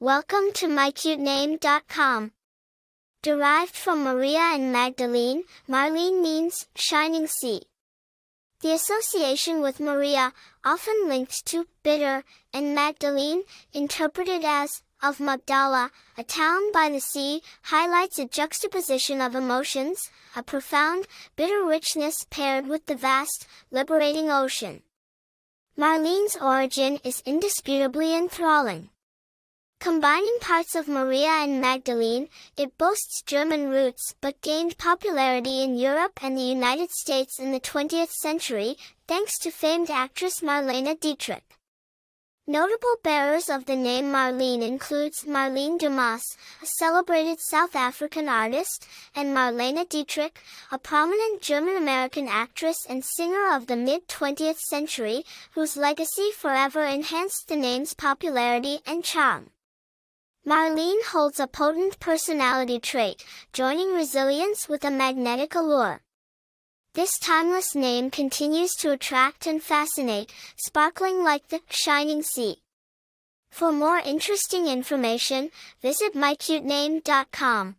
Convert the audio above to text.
Welcome to mycutename.com. Derived from Maria and Magdalene, Marlene means shining sea. The association with Maria, often linked to bitter, and Magdalene, interpreted as of Magdala, a town by the sea, highlights a juxtaposition of emotions, a profound, bitter richness paired with the vast, liberating ocean. Marlene's origin is indisputably enthralling. Combining parts of Maria and Magdalene, it boasts German roots but gained popularity in Europe and the United States in the 20th century, thanks to famed actress Marlene Dietrich. Notable bearers of the name Marlene includes Marlene Dumas, a celebrated South African artist, and Marlene Dietrich, a prominent German-American actress and singer of the mid-20th century, whose legacy forever enhanced the name's popularity and charm. Marlene holds a potent personality trait, joining resilience with a magnetic allure. This timeless name continues to attract and fascinate, sparkling like the shining sea. For more interesting information, visit mycutename.com.